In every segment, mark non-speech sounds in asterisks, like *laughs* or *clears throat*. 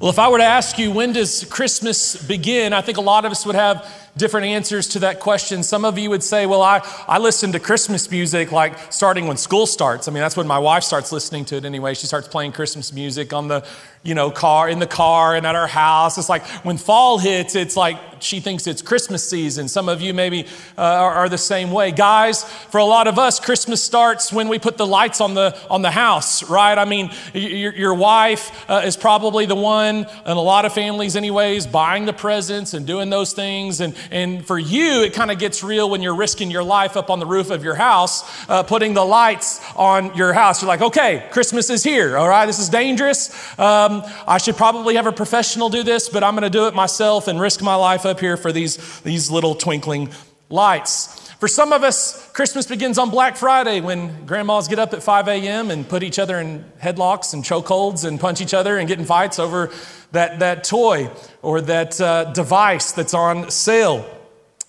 Well, if I were to ask you, when does Christmas begin? I think a lot of us would have different answers to that question. Some of you would say, well, I, I listen to Christmas music like starting when school starts. I mean, that's when my wife starts listening to it anyway. She starts playing Christmas music on the, you know, car, in the car and at our house. It's like when fall hits, it's like she thinks it's Christmas season. Some of you maybe uh, are, are, the same way. Guys, for a lot of us, Christmas starts when we put the lights on the, on the house, right? I mean, your, your wife uh, is probably the one, and a lot of families anyways, buying the presents and doing those things. And, and for you, it kind of gets real when you're risking your life up on the roof of your house, uh, putting the lights on your house. You're like, okay, Christmas is here, all right? This is dangerous. Um, I should probably have a professional do this, but I'm going to do it myself and risk my life up here for these, these little twinkling lights. For some of us, Christmas begins on Black Friday when grandmas get up at 5 a.m. and put each other in headlocks and chokeholds and punch each other and get in fights over that, that toy or that uh, device that's on sale.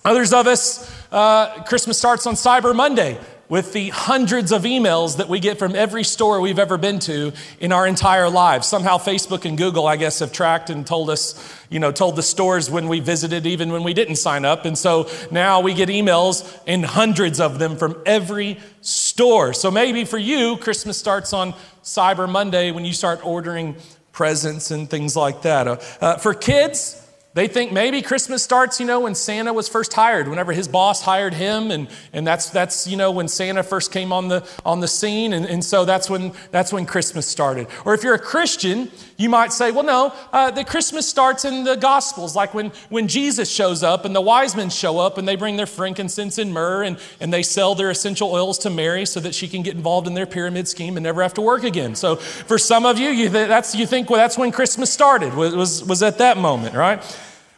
Others of us, uh, Christmas starts on Cyber Monday with the hundreds of emails that we get from every store we've ever been to in our entire lives. Somehow Facebook and Google, I guess, have tracked and told us, you know, told the stores when we visited, even when we didn't sign up. And so now we get emails and hundreds of them from every store. So maybe for you, Christmas starts on Cyber Monday when you start ordering presents and things like that. Uh, uh, for kids, they think maybe Christmas starts, you know, when Santa was first hired, whenever his boss hired him, and, and that's, that's, you know, when Santa first came on the, on the scene, and, and so that's when, that's when Christmas started. Or if you're a Christian, you might say, well, no, uh, the Christmas starts in the Gospels, like when, when Jesus shows up and the wise men show up and they bring their frankincense and myrrh and, and they sell their essential oils to Mary so that she can get involved in their pyramid scheme and never have to work again. So for some of you, you, that's, you think, well, that's when Christmas started, was, was, was at that moment, right?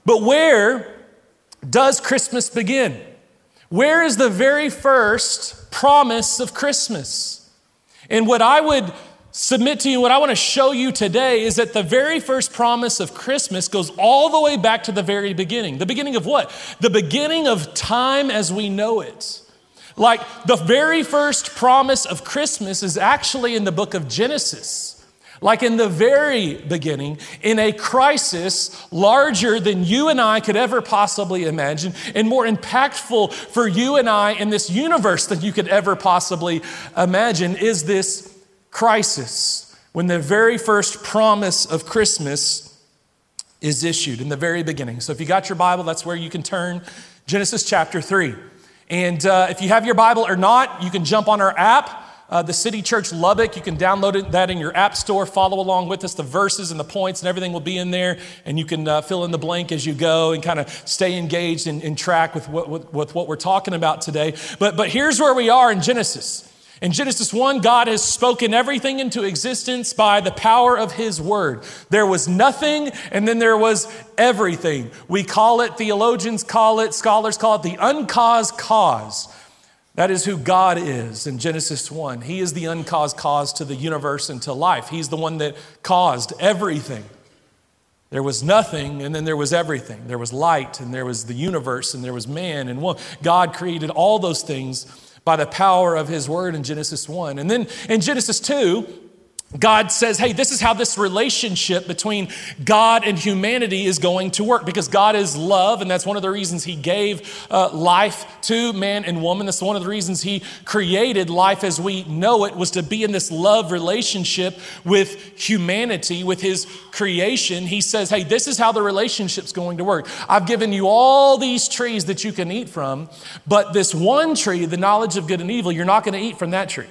But where does Christmas begin? Where is the very first promise of Christmas? And what I would submit to you, what I want to show you today is that the very first promise of Christmas goes all the way back to the very beginning. The beginning of what? The beginning of time as we know it. Like the very first promise of Christmas is actually in the book of Genesis. Like in the very beginning, in a crisis larger than you and I could ever possibly imagine, and more impactful for you and I in this universe than you could ever possibly imagine, is this crisis. When the very first promise of Christmas is issued in the very beginning. So if you got your Bible, that's where you can turn. Genesis chapter 3. And uh, if you have your Bible or not, you can jump on our app uh, the City Church Lubbock. You can download that in your app store. Follow along with us. The verses and the points and everything will be in there, and you can uh, fill in the blank as you go and kind of stay engaged and, and track with what, with, with what we're talking about today. But, but here's where we are in Genesis. In Genesis 1, God has spoken everything into existence by the power of His Word. There was nothing, and then there was everything. We call it, theologians call it, scholars call it the uncaused cause. That is who God is in Genesis 1. He is the uncaused cause to the universe and to life. He's the one that caused everything. There was nothing, and then there was everything. There was light, and there was the universe, and there was man, and woman. God created all those things by the power of His word in Genesis 1. And then in Genesis 2, God says, hey, this is how this relationship between God and humanity is going to work because God is love, and that's one of the reasons He gave uh, life to man and woman. That's one of the reasons He created life as we know it, was to be in this love relationship with humanity, with His creation. He says, hey, this is how the relationship's going to work. I've given you all these trees that you can eat from, but this one tree, the knowledge of good and evil, you're not going to eat from that tree.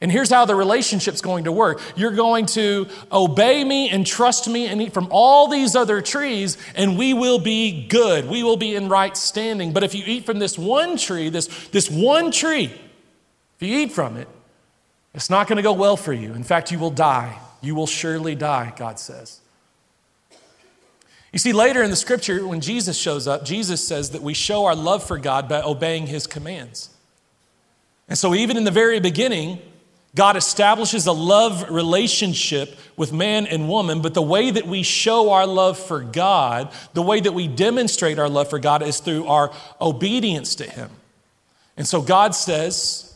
And here's how the relationship's going to work. You're going to obey me and trust me and eat from all these other trees, and we will be good. We will be in right standing. But if you eat from this one tree, this, this one tree, if you eat from it, it's not going to go well for you. In fact, you will die. You will surely die, God says. You see, later in the scripture, when Jesus shows up, Jesus says that we show our love for God by obeying his commands. And so, even in the very beginning, God establishes a love relationship with man and woman, but the way that we show our love for God, the way that we demonstrate our love for God is through our obedience to Him. And so God says,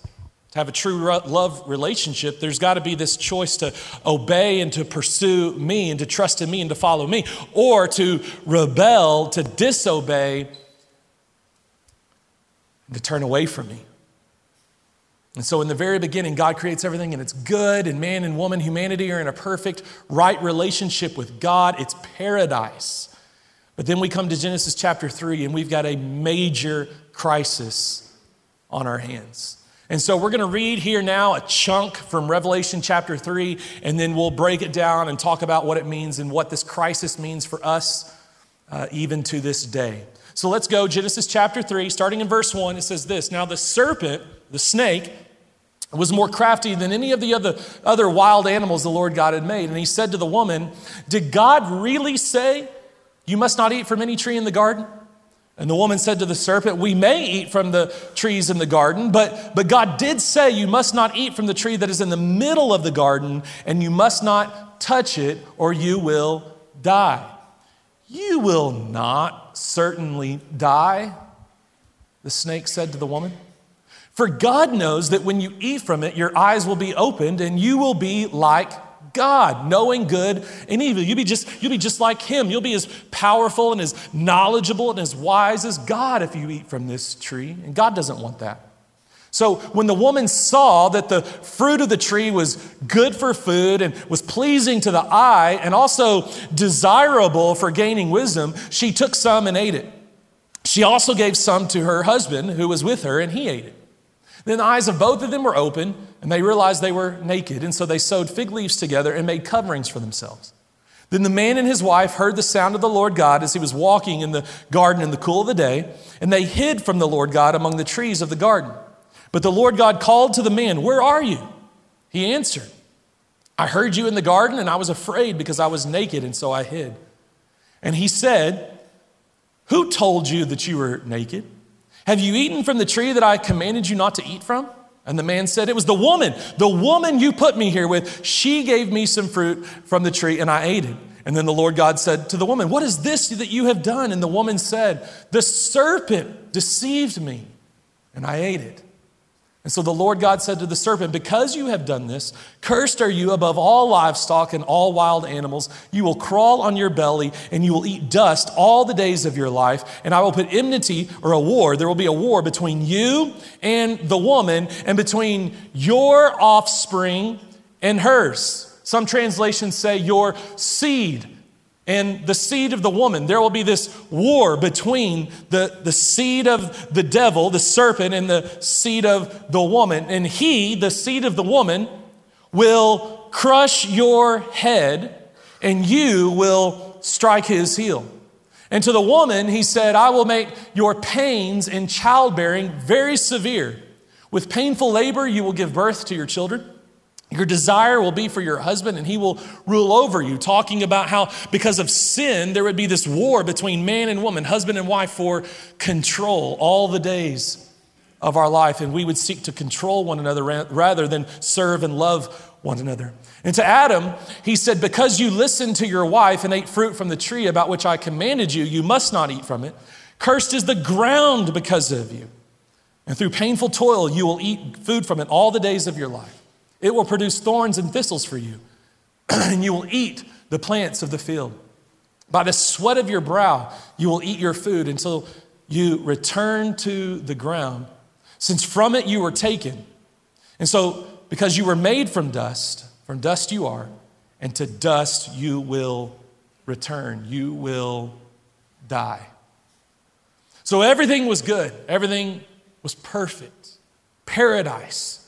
To have a true love relationship, there's got to be this choice to obey and to pursue me and to trust in me and to follow me, or to rebel, to disobey, to turn away from me. And so, in the very beginning, God creates everything and it's good, and man and woman, humanity are in a perfect, right relationship with God. It's paradise. But then we come to Genesis chapter 3, and we've got a major crisis on our hands. And so we're going to read here now a chunk from Revelation chapter 3, and then we'll break it down and talk about what it means and what this crisis means for us uh, even to this day. So let's go. Genesis chapter 3, starting in verse 1, it says this Now the serpent, the snake, was more crafty than any of the other, other wild animals the Lord God had made. And he said to the woman, Did God really say, You must not eat from any tree in the garden? And the woman said to the serpent, We may eat from the trees in the garden, but, but God did say, You must not eat from the tree that is in the middle of the garden, and you must not touch it, or you will die. You will not certainly die, the snake said to the woman. For God knows that when you eat from it, your eyes will be opened, and you will be like God, knowing good and evil. You'll be just, you'll be just like Him. You'll be as powerful and as knowledgeable and as wise as God if you eat from this tree. And God doesn't want that. So when the woman saw that the fruit of the tree was good for food and was pleasing to the eye and also desirable for gaining wisdom, she took some and ate it. She also gave some to her husband who was with her, and he ate it. Then the eyes of both of them were open, and they realized they were naked, and so they sewed fig leaves together and made coverings for themselves. Then the man and his wife heard the sound of the Lord God as he was walking in the garden in the cool of the day, and they hid from the Lord God among the trees of the garden. But the Lord God called to the man, Where are you? He answered, I heard you in the garden, and I was afraid because I was naked, and so I hid. And he said, Who told you that you were naked? Have you eaten from the tree that I commanded you not to eat from? And the man said, It was the woman, the woman you put me here with. She gave me some fruit from the tree, and I ate it. And then the Lord God said to the woman, What is this that you have done? And the woman said, The serpent deceived me, and I ate it. And so the Lord God said to the serpent, Because you have done this, cursed are you above all livestock and all wild animals. You will crawl on your belly, and you will eat dust all the days of your life. And I will put enmity or a war. There will be a war between you and the woman, and between your offspring and hers. Some translations say your seed and the seed of the woman. There will be this war between the, the seed of the devil, the serpent, and the seed of the woman. And he, the seed of the woman, will crush your head, and you will strike his heel. And to the woman, he said, I will make your pains in childbearing very severe. With painful labor, you will give birth to your children. Your desire will be for your husband and he will rule over you. Talking about how, because of sin, there would be this war between man and woman, husband and wife for control all the days of our life. And we would seek to control one another rather than serve and love one another. And to Adam, he said, Because you listened to your wife and ate fruit from the tree about which I commanded you, you must not eat from it. Cursed is the ground because of you. And through painful toil, you will eat food from it all the days of your life. It will produce thorns and thistles for you, *clears throat* and you will eat the plants of the field. By the sweat of your brow, you will eat your food until you return to the ground, since from it you were taken. And so, because you were made from dust, from dust you are, and to dust you will return. You will die. So, everything was good, everything was perfect, paradise.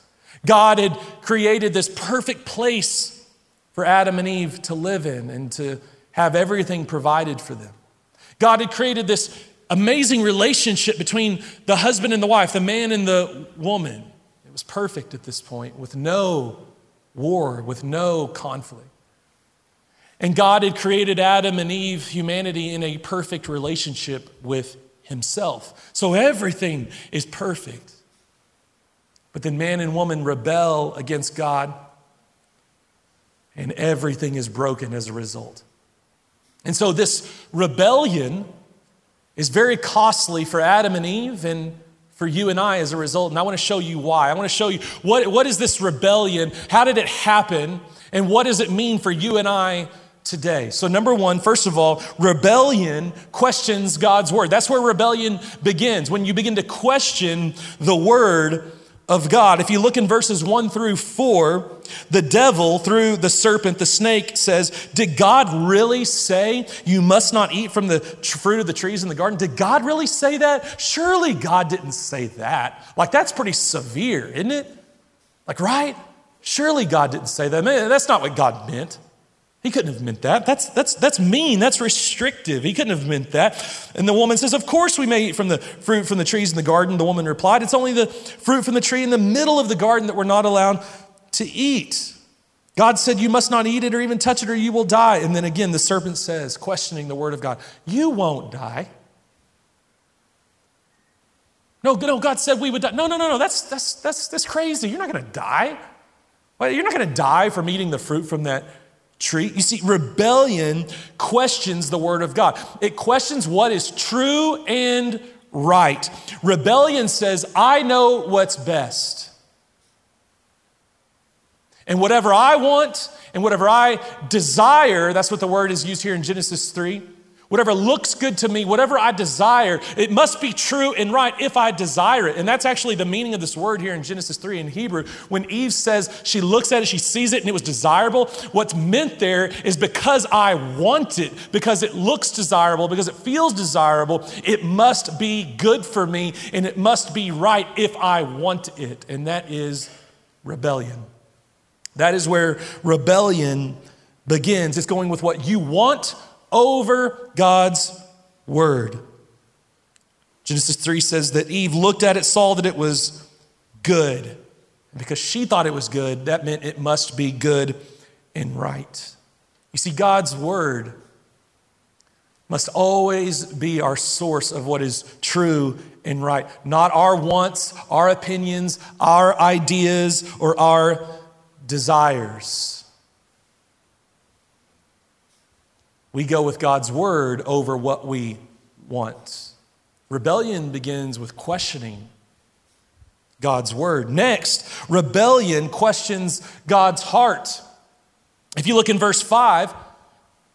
God had created this perfect place for Adam and Eve to live in and to have everything provided for them. God had created this amazing relationship between the husband and the wife, the man and the woman. It was perfect at this point with no war, with no conflict. And God had created Adam and Eve, humanity, in a perfect relationship with Himself. So everything is perfect. But then man and woman rebel against God, and everything is broken as a result. And so this rebellion is very costly for Adam and Eve and for you and I as a result. And I want to show you why. I want to show you what, what is this rebellion? How did it happen? And what does it mean for you and I today? So, number one, first of all, rebellion questions God's word. That's where rebellion begins, when you begin to question the word of God. If you look in verses 1 through 4, the devil, through the serpent, the snake, says, Did God really say you must not eat from the fruit of the trees in the garden? Did God really say that? Surely God didn't say that. Like, that's pretty severe, isn't it? Like, right? Surely God didn't say that. That's not what God meant. He couldn't have meant that. That's, that's, that's mean. That's restrictive. He couldn't have meant that. And the woman says, Of course we may eat from the fruit from the trees in the garden. The woman replied, It's only the fruit from the tree in the middle of the garden that we're not allowed to eat. God said, You must not eat it or even touch it or you will die. And then again, the serpent says, questioning the word of God, You won't die. No, no, God said we would die. No, no, no, no. That's, that's, that's, that's crazy. You're not going to die. You're not going to die from eating the fruit from that tree. You see, rebellion questions the word of God, it questions what is true and right. Rebellion says, I know what's best. And whatever I want and whatever I desire, that's what the word is used here in Genesis 3 Whatever looks good to me, whatever I desire, it must be true and right if I desire it. And that's actually the meaning of this word here in Genesis 3 in Hebrew. When Eve says she looks at it, she sees it, and it was desirable, what's meant there is because I want it, because it looks desirable, because it feels desirable, it must be good for me, and it must be right if I want it. And that is rebellion. That is where rebellion begins. It's going with what you want over God's word. Genesis 3 says that Eve looked at it, saw that it was good. Because she thought it was good, that meant it must be good and right. You see, God's word must always be our source of what is true and right, not our wants, our opinions, our ideas, or our desires. We go with God's word over what we want. Rebellion begins with questioning God's word. Next, rebellion questions God's heart. If you look in verse 5,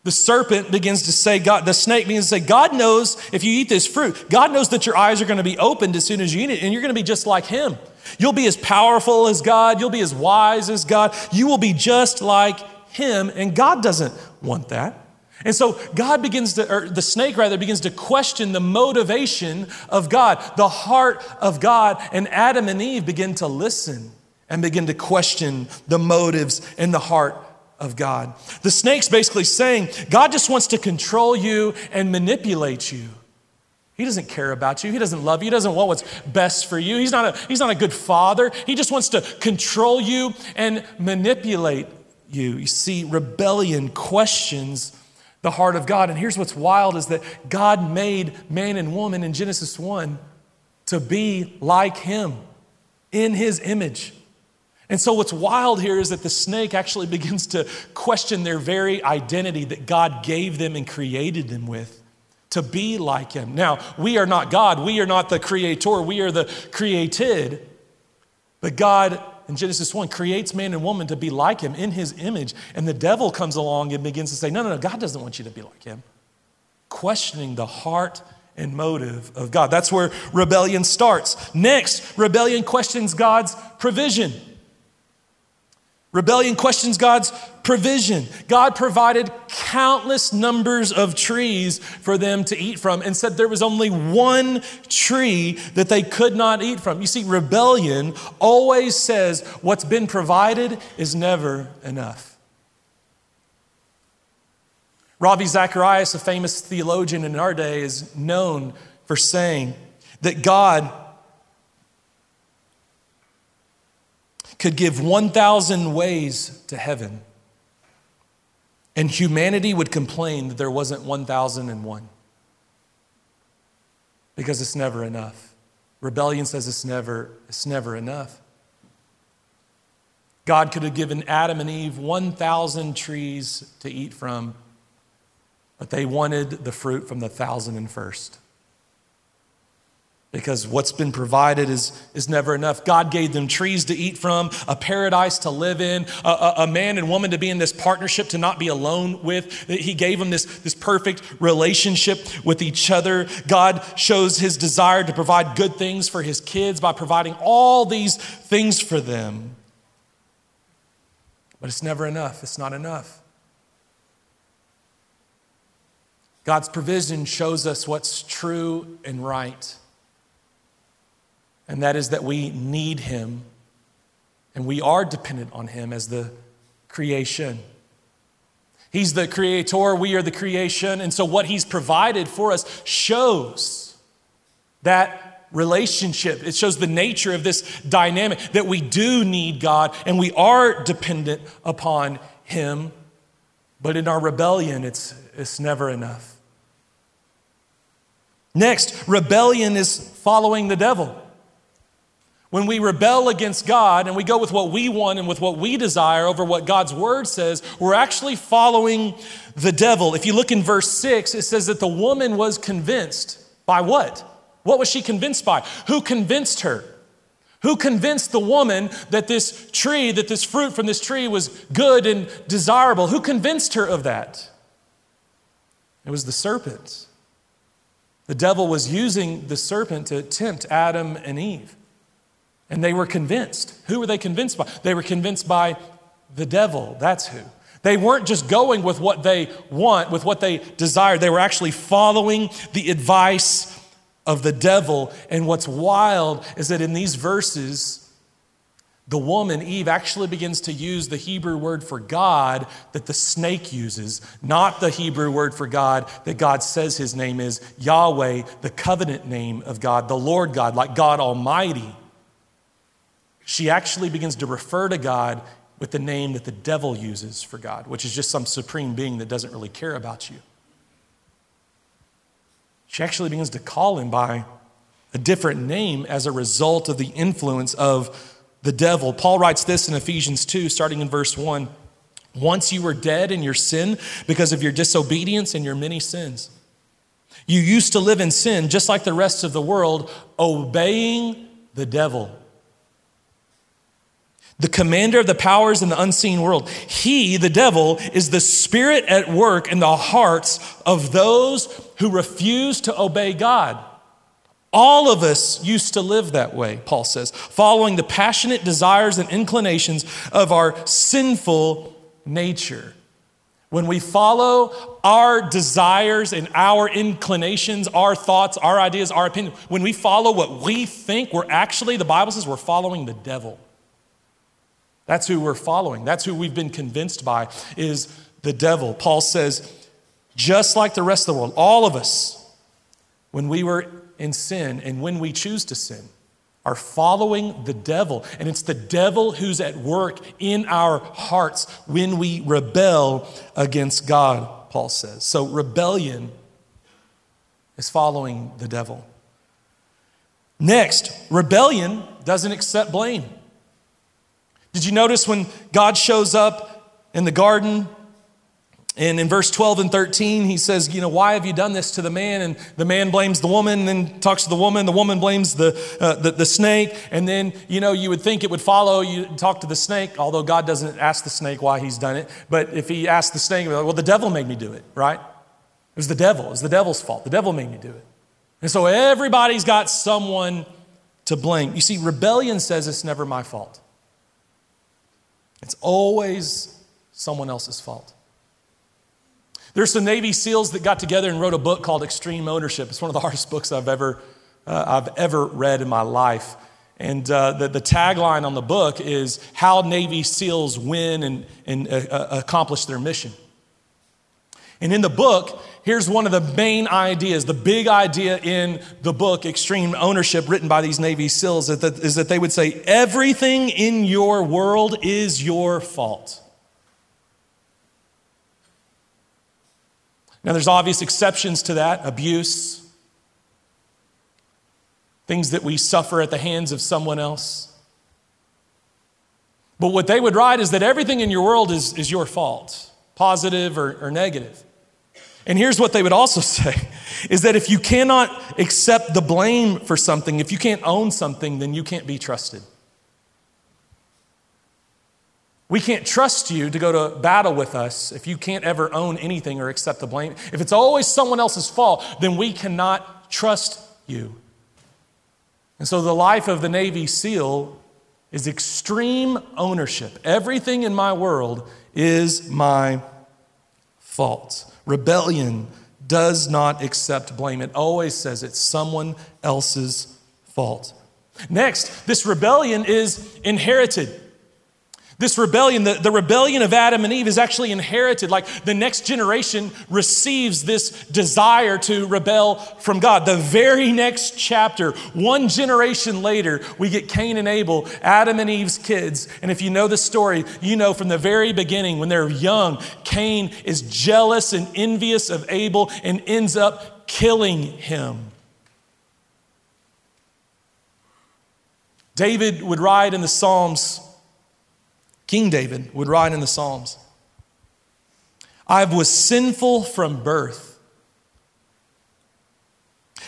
the serpent begins to say, God, the snake begins to say, God knows if you eat this fruit, God knows that your eyes are going to be opened as soon as you eat it, and you're going to be just like Him. You'll be as powerful as God, you'll be as wise as God, you will be just like Him, and God doesn't want that. And so God begins to, or the snake rather, begins to question the motivation of God, the heart of God. And Adam and Eve begin to listen and begin to question the motives and the heart of God. The snake's basically saying, God just wants to control you and manipulate you. He doesn't care about you. He doesn't love you. He doesn't want what's best for you. He's not a, he's not a good father. He just wants to control you and manipulate you. You see, rebellion questions the heart of God. And here's what's wild is that God made man and woman in Genesis 1 to be like him in his image. And so, what's wild here is that the snake actually *laughs* begins to question their very identity that God gave them and created them with to be like him. Now, we are not God, we are not the creator, we are the created. But God in Genesis 1 creates man and woman to be like him in his image. And the devil comes along and begins to say, No, no, no, God doesn't want you to be like him. Questioning the heart and motive of God. That's where rebellion starts. Next, rebellion questions God's provision. Rebellion questions God's provision. God provided countless numbers of trees for them to eat from and said there was only one tree that they could not eat from. You see, rebellion always says what's been provided is never enough. Ravi Zacharias, a famous theologian in our day, is known for saying that God could give 1,000 ways to heaven, and humanity would complain that there wasn't 1,001 because it's never enough. Rebellion says it's never, it's never enough. God could have given Adam and Eve 1,000 trees to eat from, but they wanted the fruit from the thousand and first. Because what's been provided is, is never enough. God gave them trees to eat from, a paradise to live in, a, a, a, man and woman to be in this partnership, to not be alone with. He gave them this, this perfect relationship with each other. God shows his desire to provide good things for his kids by providing all these things for them. But it's never enough. It's not enough. God's provision shows us what's true and right and that is that we need Him and we are dependent on Him as the creation. He's the creator, we are the creation, and so what He's provided for us shows that relationship. It shows the nature of this dynamic that we do need God and we are dependent upon Him, but in our rebellion, it's, it's never enough. Next, rebellion is following the devil. When we rebel against God and we go with what we want and with what we desire over what God's word says, we're actually following the devil. If you look in verse 6, it says that the woman was convinced. By what? What was she convinced by? Who convinced her? Who convinced the woman that this tree, that this fruit from this tree was good and desirable? Who convinced her of that? It was the serpent. The devil was using the serpent to tempt Adam and Eve. And they were convinced. Who were they convinced by? They were convinced by the devil. That's who. They weren't just going with what they want, with what they desired. They were actually following the advice of the devil. And what's wild is that in these verses, the woman, Eve, actually begins to use the Hebrew word for God that the snake uses, not the Hebrew word for God that God says his name is Yahweh, the covenant name of God, the Lord God, like God Almighty she actually begins to refer to God with the name that the devil uses for God, which is just some supreme being that doesn't really care about you. She actually begins to call him by a different name as a result of the influence of the devil. Paul writes this in Ephesians 2, starting in verse 1. Once you were dead in your sin because of your disobedience and your many sins. You used to live in sin just like the rest of the world, obeying the devil the commander of the powers in the unseen world. He, the devil, is the spirit at work in the hearts of those who refuse to obey God. All of us used to live that way, Paul says, following the passionate desires and inclinations of our sinful nature. When we follow our desires and our inclinations, our thoughts, our ideas, our opinions, when we follow what we think, we're actually, the Bible says, we're following the devil. That's who we're following. That's who we've been convinced by is the devil. Paul says, just like the rest of the world, all of us, when we were in sin and when we choose to sin, are following the devil. And it's the devil who's at work in our hearts when we rebel against God, Paul says. So rebellion is following the devil. Next, rebellion doesn't accept blame. Did you notice when God shows up in the garden? And in verse 12 and 13, he says, You know, why have you done this to the man? And the man blames the woman, and then talks to the woman. The woman blames the, uh, the, the, snake. And then, you know, you would think it would follow you talk to the snake, although God doesn't ask the snake why he's done it. But if he asked the snake, well, the devil made me do it, right? It was the devil. It was the devil's fault. The devil made me do it. And so everybody's got someone to blame. You see, rebellion says it's never my fault. It's always someone else's fault. There's some Navy SEALs that got together and wrote a book called Extreme Ownership. It's one of the hardest books I've ever, uh, I've ever read in my life. And uh, the, the tagline on the book is How Navy SEALs Win and, and uh, uh Accomplish Their Mission. And in the book, here's one of the main ideas, the big idea in the book, Extreme Ownership, written by these Navy SEALs, is that, they would say, Everything in your world is your fault. Now, there's obvious exceptions to that abuse, things that we suffer at the hands of someone else. But what they would write is that everything in your world is, is your fault, positive or, or negative. And here's what they would also *laughs* say is that if you cannot accept the blame for something, if you can't own something, then you can't be trusted. We can't trust you to go to battle with us if you can't ever own anything or accept the blame. If it's always someone else's fault, then we cannot trust you. And so the life of the Navy SEAL is extreme ownership. Everything in my world is my fault. Rebellion does not accept blame, it always says it's someone else's fault. Next, this rebellion is inherited. This rebellion, the, the rebellion of Adam and Eve is actually inherited. Like the next generation receives this desire to rebel from God. The very next chapter, one generation later, we get Cain and Abel, Adam and Eve's kids. And if you know the story, you know from the very beginning, when they're young, Cain is jealous and envious of Abel and ends up killing him. David would write in the Psalms, King David would write in the Psalms I was sinful from birth.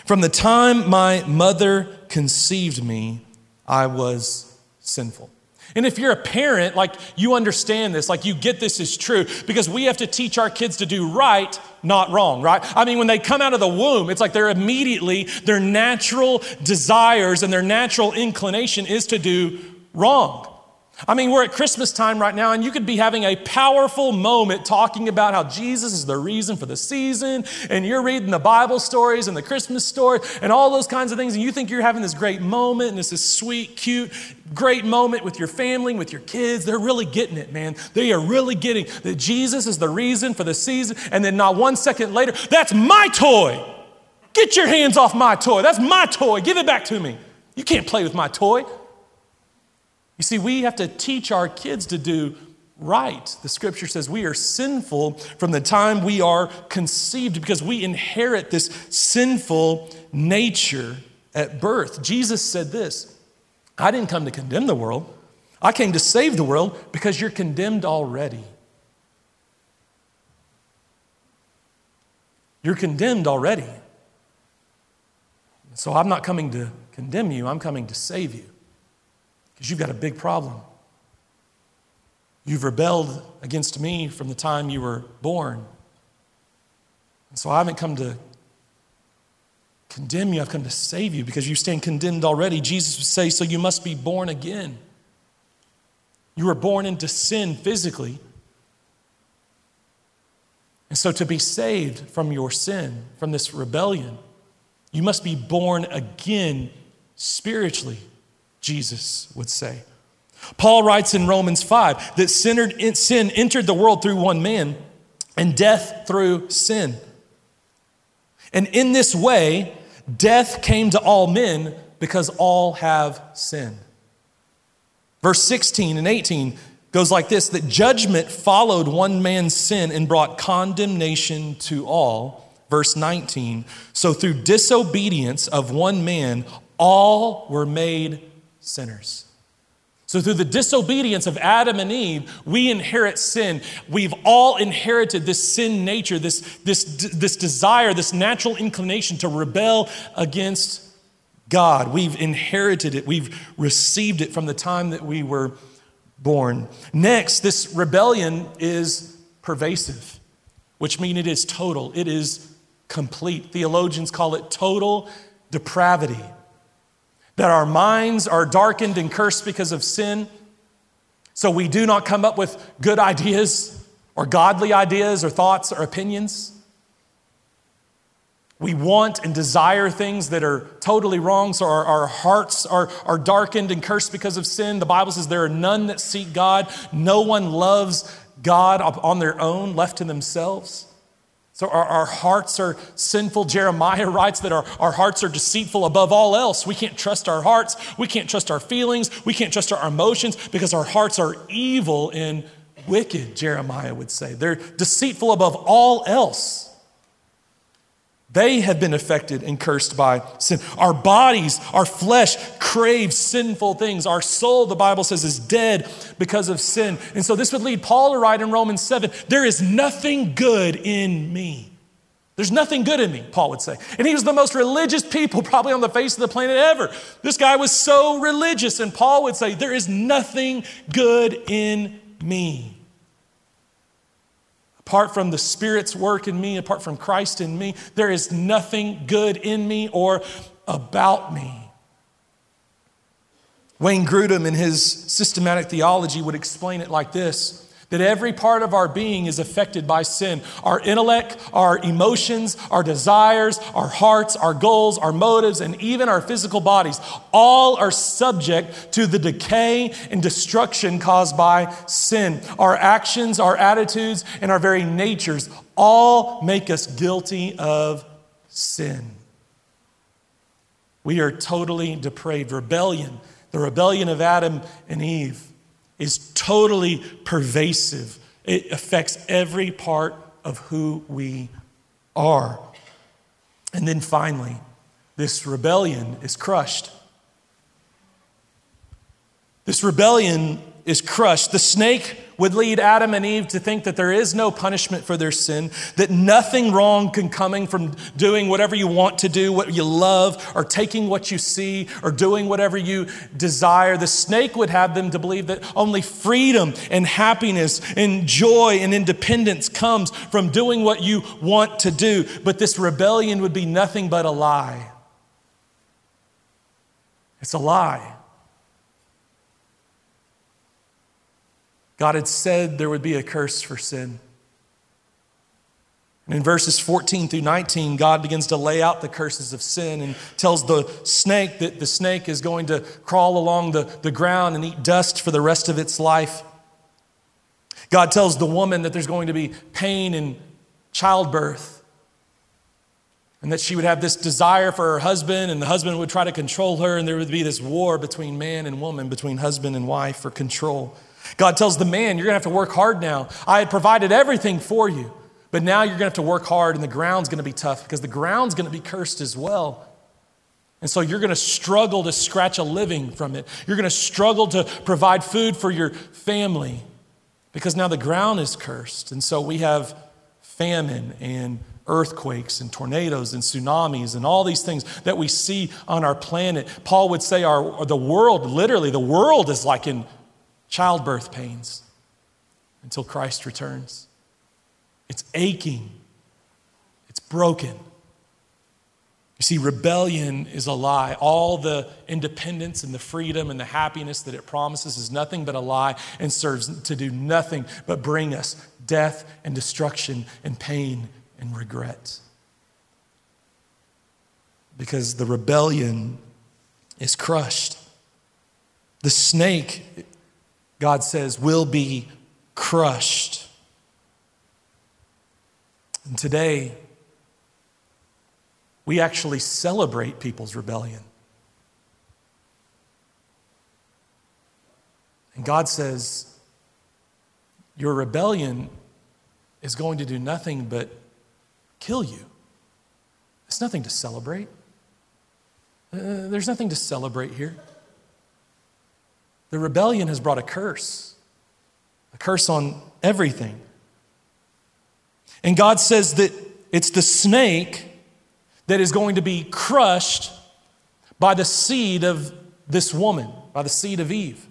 From the time my mother conceived me, I was sinful. And if you're a parent, like you understand this, like you get this is true, because we have to teach our kids to do right, not wrong, right? I mean, when they come out of the womb, it's like they're immediately, their natural desires and their natural inclination is to do wrong. I mean, we're at Christmas time right now, and you could be having a powerful moment talking about how Jesus is the reason for the season, and you're reading the Bible stories and the Christmas story and all those kinds of things, and you think you're having this great moment, and this is sweet, cute, great moment with your family, with your kids. They're really getting it, man. They are really getting that Jesus is the reason for the season, and then not one second later, that's my toy. Get your hands off my toy. That's my toy. Give it back to me. You can't play with my toy. You see, we have to teach our kids to do right. The scripture says we are sinful from the time we are conceived because we inherit this sinful nature at birth. Jesus said this I didn't come to condemn the world, I came to save the world because you're condemned already. You're condemned already. So I'm not coming to condemn you, I'm coming to save you because you've got a big problem. You've rebelled against me from the time you were born. And so I haven't come to condemn you, I've come to save you because you stand condemned already. Jesus would say, So you must be born again. You were born into sin physically. And so to be saved from your sin, from this rebellion, you must be born again spiritually. Jesus would say. Paul writes in Romans 5 that sin entered the world through one man and death through sin. And in this way, death came to all men because all have sinned. Verse 16 and 18 goes like this that judgment followed one man's sin and brought condemnation to all. Verse 19, so through disobedience of one man, all were made sinners. So, through the disobedience of Adam and Eve, we inherit sin. We've all inherited this sin nature, this, this, this desire, this natural inclination to rebel against God. We've inherited it, we've received it from the time that we were born. Next, this rebellion is pervasive, which means it is total, it is complete. Theologians call it total depravity that our minds are darkened and cursed because of sin. So we do not come up with good ideas or godly ideas or thoughts or opinions. We want and desire things that are totally wrong, so our, our hearts are, are darkened and cursed because of sin. The Bible says there are none that seek God. No one loves God on their own, left to themselves. So our, our, hearts are sinful. Jeremiah *laughs* writes that our, our hearts are deceitful above all else. We can't trust our hearts. We can't trust our feelings. We can't trust our emotions because our hearts are evil and wicked, Jeremiah would say. They're deceitful above all else. They have been affected and cursed by sin. Our bodies, our flesh craves sinful things. Our soul, the Bible says, is dead because of sin. And so this would lead Paul to write in Romans 7 there is nothing good in me. There's nothing good in me, Paul would say. And he was the most religious people *laughs* probably on the face of the planet ever. This guy was so religious. And Paul would say, There is nothing good in me. Apart from the Spirit's work in me, apart from Christ in me, there is nothing good in me or about me. Wayne Grudem, in his systematic theology, would explain it like this that every part of our being is affected by sin. Our intellect, our emotions, our desires, our hearts, our goals, our motives, and even our physical bodies all are subject to the decay and destruction caused by sin. Our actions, our attitudes, and our very natures all make us guilty of sin. We are totally depraved. Rebellion, the rebellion of Adam and Eve is totally pervasive. It affects every part of who we are. And then finally, this rebellion is crushed. This rebellion is crushed. The snake would lead Adam and Eve to think that there is no punishment for their sin, that nothing wrong can coming from doing whatever you want to do, what you love, or taking what you see, or doing whatever you desire. The snake would have them to believe that only freedom and happiness and joy and independence comes from doing what you want to do. But this rebellion would be nothing but a lie. It's a lie. God had said there would be a curse for sin. And in verses 14 through 19, God begins to lay out the curses of sin and tells the snake that the snake is going to crawl along the, the ground and eat dust for the rest of its life. God tells the woman that there's going to be pain in childbirth and that she would have this desire for her husband, and the husband would try to control her, and there would be this war between man and woman, between husband and wife for control. God tells the man, You're going to have to work hard now. I had provided everything for you, but now you're going to have to work hard, and the ground's going to be tough because the ground's going to be cursed as well. And so you're going to struggle to scratch a living from it. You're going to struggle to provide food for your family because now the ground is cursed. And so we have famine and earthquakes and tornadoes and tsunamis and all these things that we see on our planet. Paul would say our the world literally the world is like in childbirth pains until Christ returns. It's aching, it's broken. You see, rebellion is a lie. All the independence and the freedom and the happiness that it promises is nothing but a lie and serves to do nothing but bring us death and destruction and pain and regret. Because the rebellion is crushed. The snake God says, will be crushed. And today, we actually celebrate people's rebellion. And God says, Your rebellion is going to do nothing but kill you. It's nothing to celebrate. Uh, there's nothing to celebrate here. The rebellion has brought a curse, a curse on everything. And God says that it's the snake that is going to be crushed by the seed of this woman, by the seed of Eve.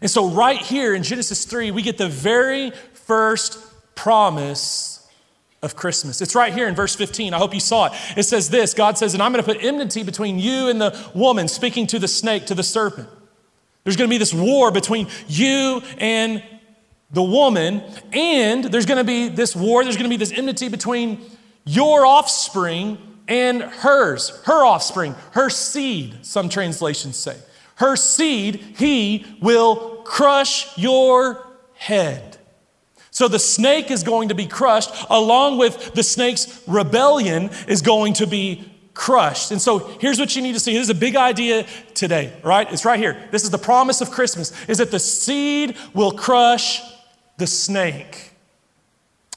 And so, right here in Genesis 3, we get the very first promise of Christmas. It's right here in verse 15. I hope you saw it. It says this God says, And I'm going to put enmity between you and the woman, speaking to the snake, to the serpent. There's going to be this war between you and the woman, and there's going to be this war, there's going to be this enmity between your offspring and hers, her offspring, her seed, some translations say. Her seed, he will crush your head. So the snake is going to be crushed, along with the snake's rebellion is going to be crushed. And so here's what you need to see. This is a big idea today, right? It's right here. This is the promise of Christmas is that the seed will crush the snake.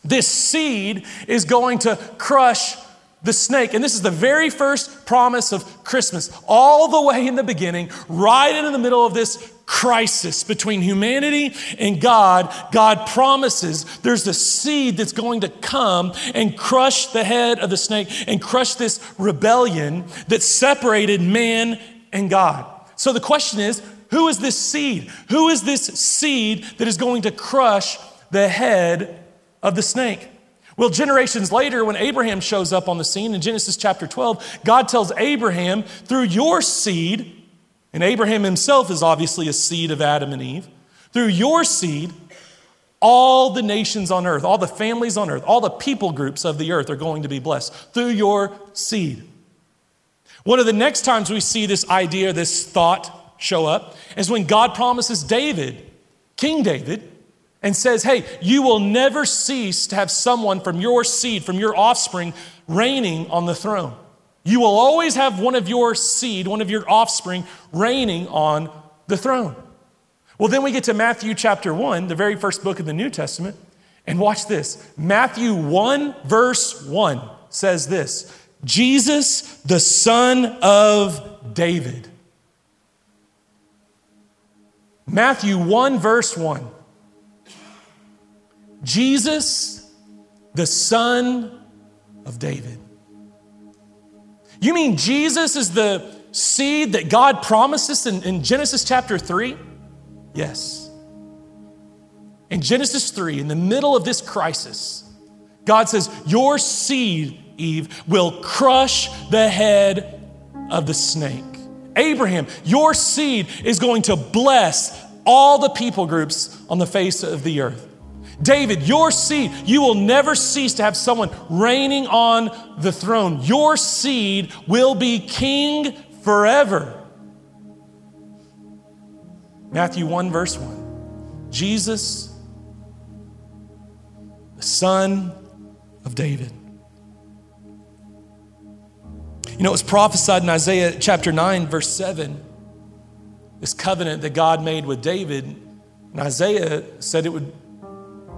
This seed is going to crush the snake, and this is the very first promise of Christmas, all the way in the beginning, right in the middle of this crisis between humanity and God, God promises there's a seed that's going to come and crush the head of the snake and crush this rebellion that separated man and God. So the question is who is this seed? Who is this seed that is going to crush the head of the snake? Well, generations later, when Abraham shows up on the scene in Genesis chapter 12, God tells Abraham, through your seed, and Abraham himself is obviously a seed of Adam and Eve, through your seed, all the nations on earth, all the families on earth, all the people groups of the earth are going to be blessed through your seed. One of the next times we see this idea, this thought show up, is when God promises David, King David, and says, Hey, you will never cease to have someone from your seed, from your offspring, reigning on the throne. You will always have one of your seed, one of your offspring, reigning on the throne. Well, then we get to Matthew chapter 1, the very first book of the New Testament, and watch this. Matthew 1, verse 1 says this Jesus, the son of David. Matthew 1, verse 1. Jesus, the son of David. You mean Jesus is the seed that God promised us in, in Genesis chapter 3? Yes. In Genesis 3, in the middle of this crisis, God says, Your seed, Eve, will crush the head of the snake. Abraham, your seed is going to bless all the people groups on the face of the earth. David, your seed, you will never cease to have someone reigning on the throne. Your seed will be king forever. Matthew 1, verse 1. Jesus, the son of David. You know, it was prophesied in Isaiah chapter 9, verse 7, this covenant that God made with David. And Isaiah said it would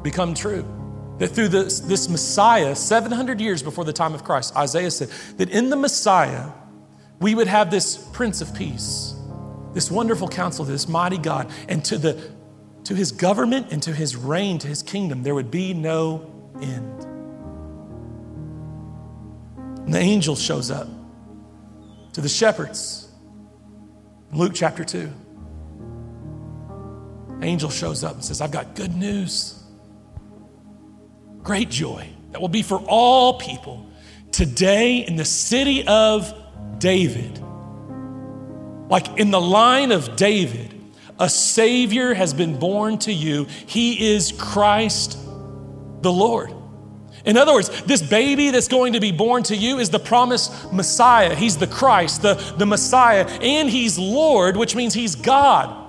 become true. That through this, this Messiah, 700 years before the time of Christ, Isaiah said that in the Messiah, we would have this Prince of Peace, this wonderful counsel, this mighty God, and to, the, to his government and to his reign, to his kingdom, there would be no end. And the angel shows up to the shepherds. Luke chapter 2. Angel shows up and says, I've got good news great joy that will be for all people today in the city of David. Like in the line of David, a Savior has been born to you. He is Christ the Lord. In other words, this baby that's going to be born to you is the promised Messiah. He's the Christ, the, the Messiah, and He's Lord, which means He's God.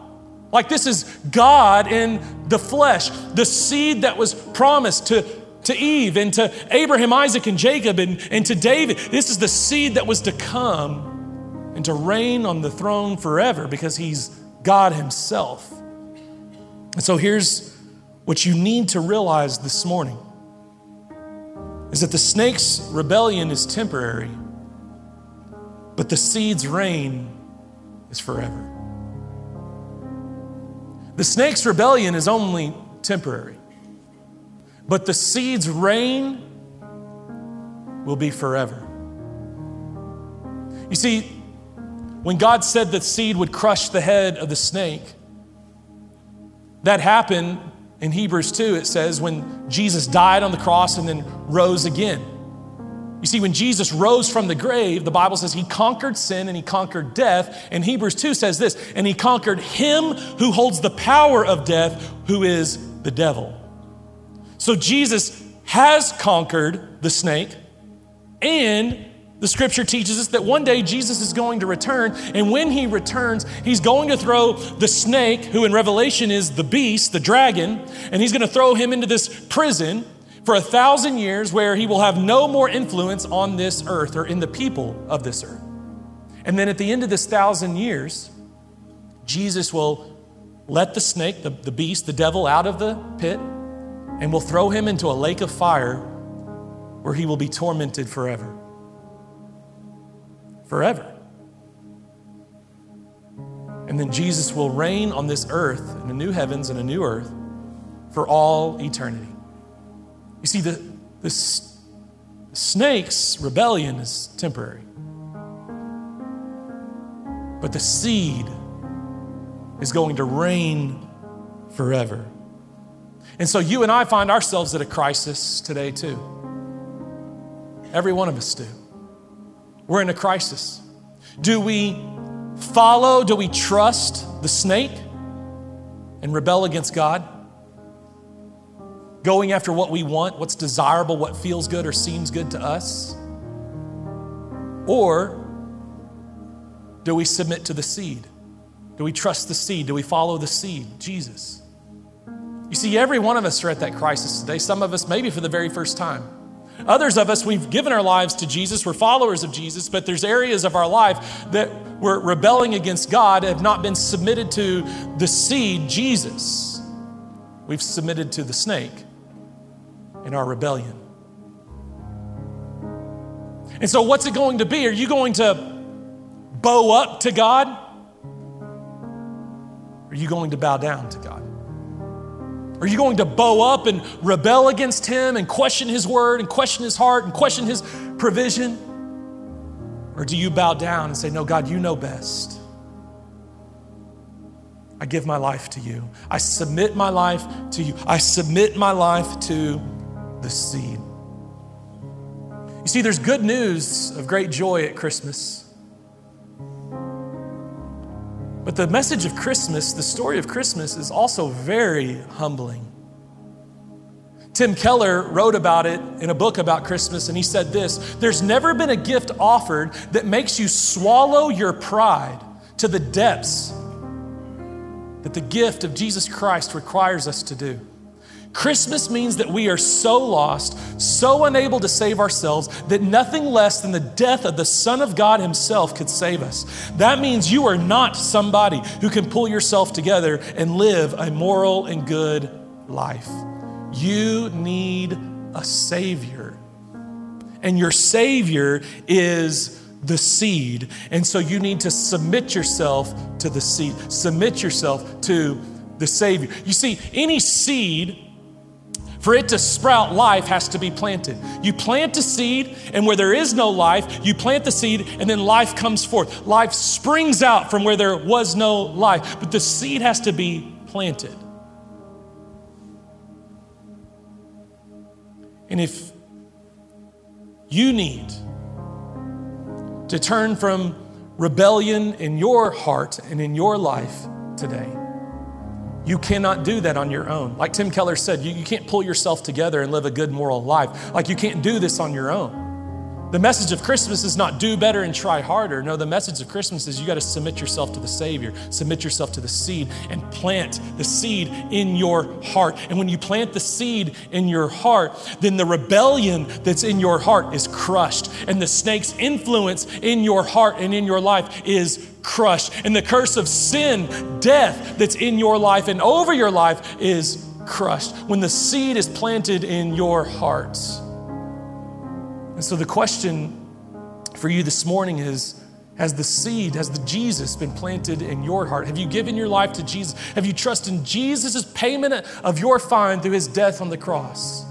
Like this is God in the flesh, the seed that was promised to to Eve and to Abraham, Isaac, and Jacob and, and to David. This is the seed that was to come and to reign on the throne forever because he's God himself. And so here's what you need to realize this morning is that the snake's rebellion is temporary, but the seed's reign is forever. The snake's rebellion is only temporary. But the seed's reign will be forever. You see, when God said that seed would crush the head of the snake, that happened in Hebrews 2, it says, when Jesus died on the cross and then rose again. You see, when Jesus rose from the grave, the Bible says he conquered sin and he conquered death. And Hebrews 2 says this, and he conquered him who holds the power of death, who is the devil. So Jesus has conquered the snake, and the scripture teaches us that one day Jesus is going to return, and when he returns, he's going to throw the snake, who in Revelation is the beast, the dragon, and he's going to throw him into this prison for a thousand years where he will have no more influence on this earth or in the people of this earth. And then at the end of this thousand years, Jesus will let the snake, the, the beast, the devil, out of the pit and will throw him into a lake of fire where he will be tormented forever. forever. And then Jesus will reign on this earth in a new heavens and a new earth for all eternity. You see, the, the, the snake's rebellion is temporary, but the seed is going to reign forever. And so you and I find ourselves at a crisis today, too. Every one of us do. We're in a crisis. Do we follow, do we trust the snake and rebel against God? Going after what we want, what's desirable, what feels good or seems good to us? Or do we submit to the seed? Do we trust the seed? Do we follow the seed, Jesus? You see, every one of us are at that crisis today. Some of us, maybe for the very first time. Others of us, we've given our lives to Jesus, we're followers of Jesus, but there's areas of our life that we're rebelling against God, have not been submitted to the seed, Jesus. We've submitted to the snake in our rebellion. And so, what's it going to be? Are you going to bow up to God? Are you going to bow down to God? Are you going to bow up and rebel against Him and question His word and question His heart and question His provision? Or do you bow down and say, No, God, you know best? I give my life to you. I submit my life to you. I submit my life to the seed. You see, there's good news of great joy at Christmas. But the message of Christmas, the story of Christmas, is also very humbling. Tim Keller wrote about it in a book about Christmas, and he said this There's never been a gift offered that makes you swallow your pride to the depths that the gift of Jesus Christ requires us to do. Christmas means that we are so lost, so unable to save ourselves, that nothing less than the death of the Son of God Himself could save us. That means you are not somebody who can pull yourself together and live a moral and good life. You need a Savior. And your Savior is the seed. And so you need to submit yourself to the seed, submit yourself to the Savior. You see, any seed for it to sprout, life has to be planted. You plant a seed, and where there is no life, you plant the seed, and then life comes forth. Life springs out from where there was no life, but the seed has to be planted. And if you need to turn from rebellion in your heart and in your life today, you cannot do that on your own. Like Tim Keller said, you, you can't pull yourself together and live a good moral life. Like you can't do this on your own. The message of Christmas is not do better and try harder. No, the message of Christmas is you got to submit yourself to the Savior, submit yourself to the seed, and plant the seed in your heart. And when you plant the seed in your heart, then the rebellion that's in your heart is crushed, and the snake's influence in your heart and in your life is crushed. And the curse of sin, death that's in your life and over your life is crushed when the seed is planted in your heart. And so the question for you this morning is Has the seed, has the Jesus been planted in your heart? Have you given your life to Jesus? Have you trusted in Jesus' payment of your fine through his death on the cross?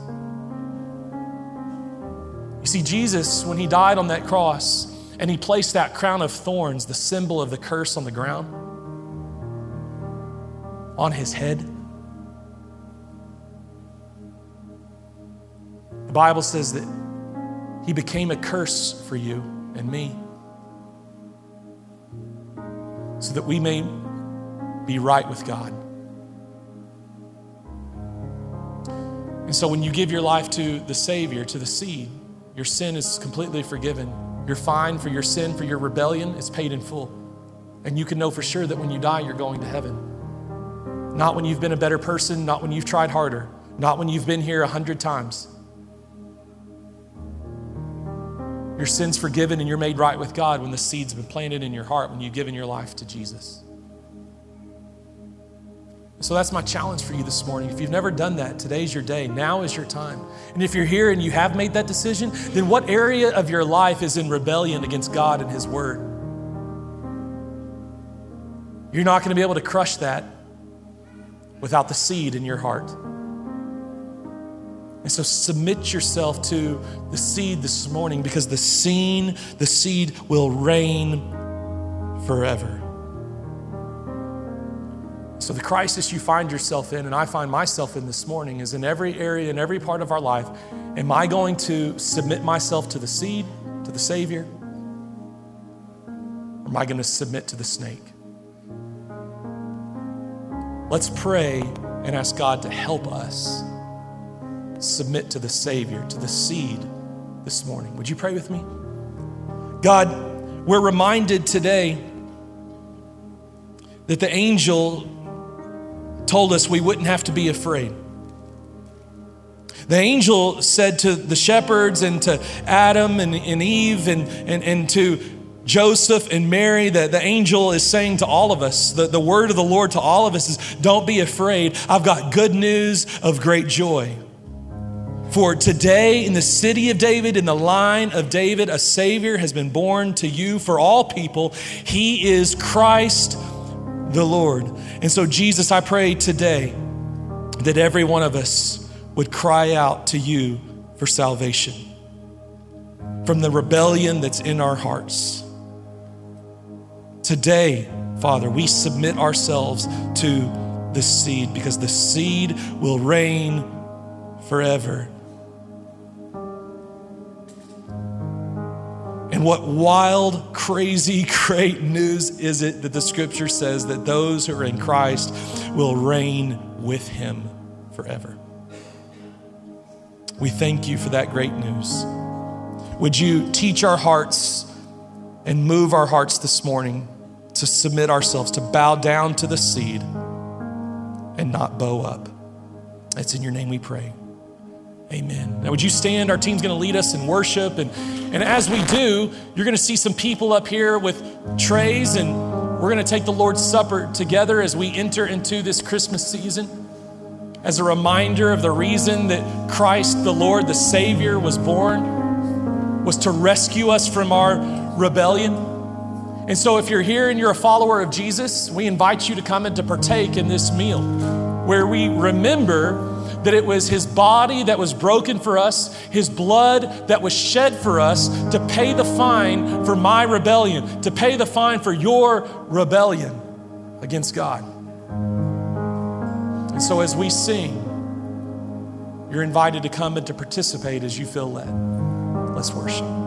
You see, Jesus, when he died on that cross and he placed that crown of thorns, the symbol of the curse on the ground, on his head, the Bible says that he became a curse for you and me so that we may be right with God. And so when you give your life to the Savior, to the seed, your sin is completely forgiven. Your fine for your sin, for your rebellion, is paid in full. And you can know for sure that when you die, you're going to heaven. Not when you've been a better person, not when you've tried harder, not when you've been here a hundred times. Your sin's forgiven and you're made right with God when the seed's been planted in your heart, when you've given your life to Jesus. So that's my challenge for you this morning. If you've never done that, today's your day. Now is your time. And if you're here and you have made that decision, then what area of your life is in rebellion against God and His Word? You're not going to be able to crush that without the seed in your heart. And so submit yourself to the seed this morning because the seed, the seed will reign forever. So, the crisis you find yourself in, and I find myself in this morning, is in every area, in every part of our life. Am I going to submit myself to the seed, to the Savior? Or am I going to submit to the snake? Let's pray and ask God to help us submit to the Savior, to the seed this morning. Would you pray with me? God, we're reminded today that the angel told us we wouldn't have to be afraid. The angel said to the shepherds and to Adam and, and Eve and, and, and to Joseph and Mary, that the angel is saying to all of us, the, the word of the Lord to all of us is, Don't be afraid. I've got good news of great joy. For today, in the city of David, in the line of David, a Savior has been born to you for all people. He is Christ the Lord. And so, Jesus, I pray today that every one of us would cry out to you for salvation from the rebellion that's in our hearts. Today, Father, we submit ourselves to the seed because the seed will reign forever. And what wild, crazy, *laughs* great news is it that the scripture says that those who are in Christ will reign with him forever? We thank you for that great news. Would you teach our hearts and move our hearts this morning to submit ourselves, to bow down to the seed and not bow up? It's in your name we pray. Amen. Now, would you stand? Our team's going to lead us in worship. And, and as we do, you're going to see some people up here with trays, and we're going to take the Lord's Supper together as we enter into this Christmas season as a reminder of the reason that Christ, the Lord, the Savior, was born, was to rescue us from our rebellion. And so, if you're here and you're a follower of Jesus, we invite you to come and to partake in this meal where we remember that it was his body that was broken for us, his blood that was shed for us to pay the fine for my rebellion, to pay the fine for your rebellion against God. And so as we sing, you're invited to come and to participate as you feel led. Let's worship.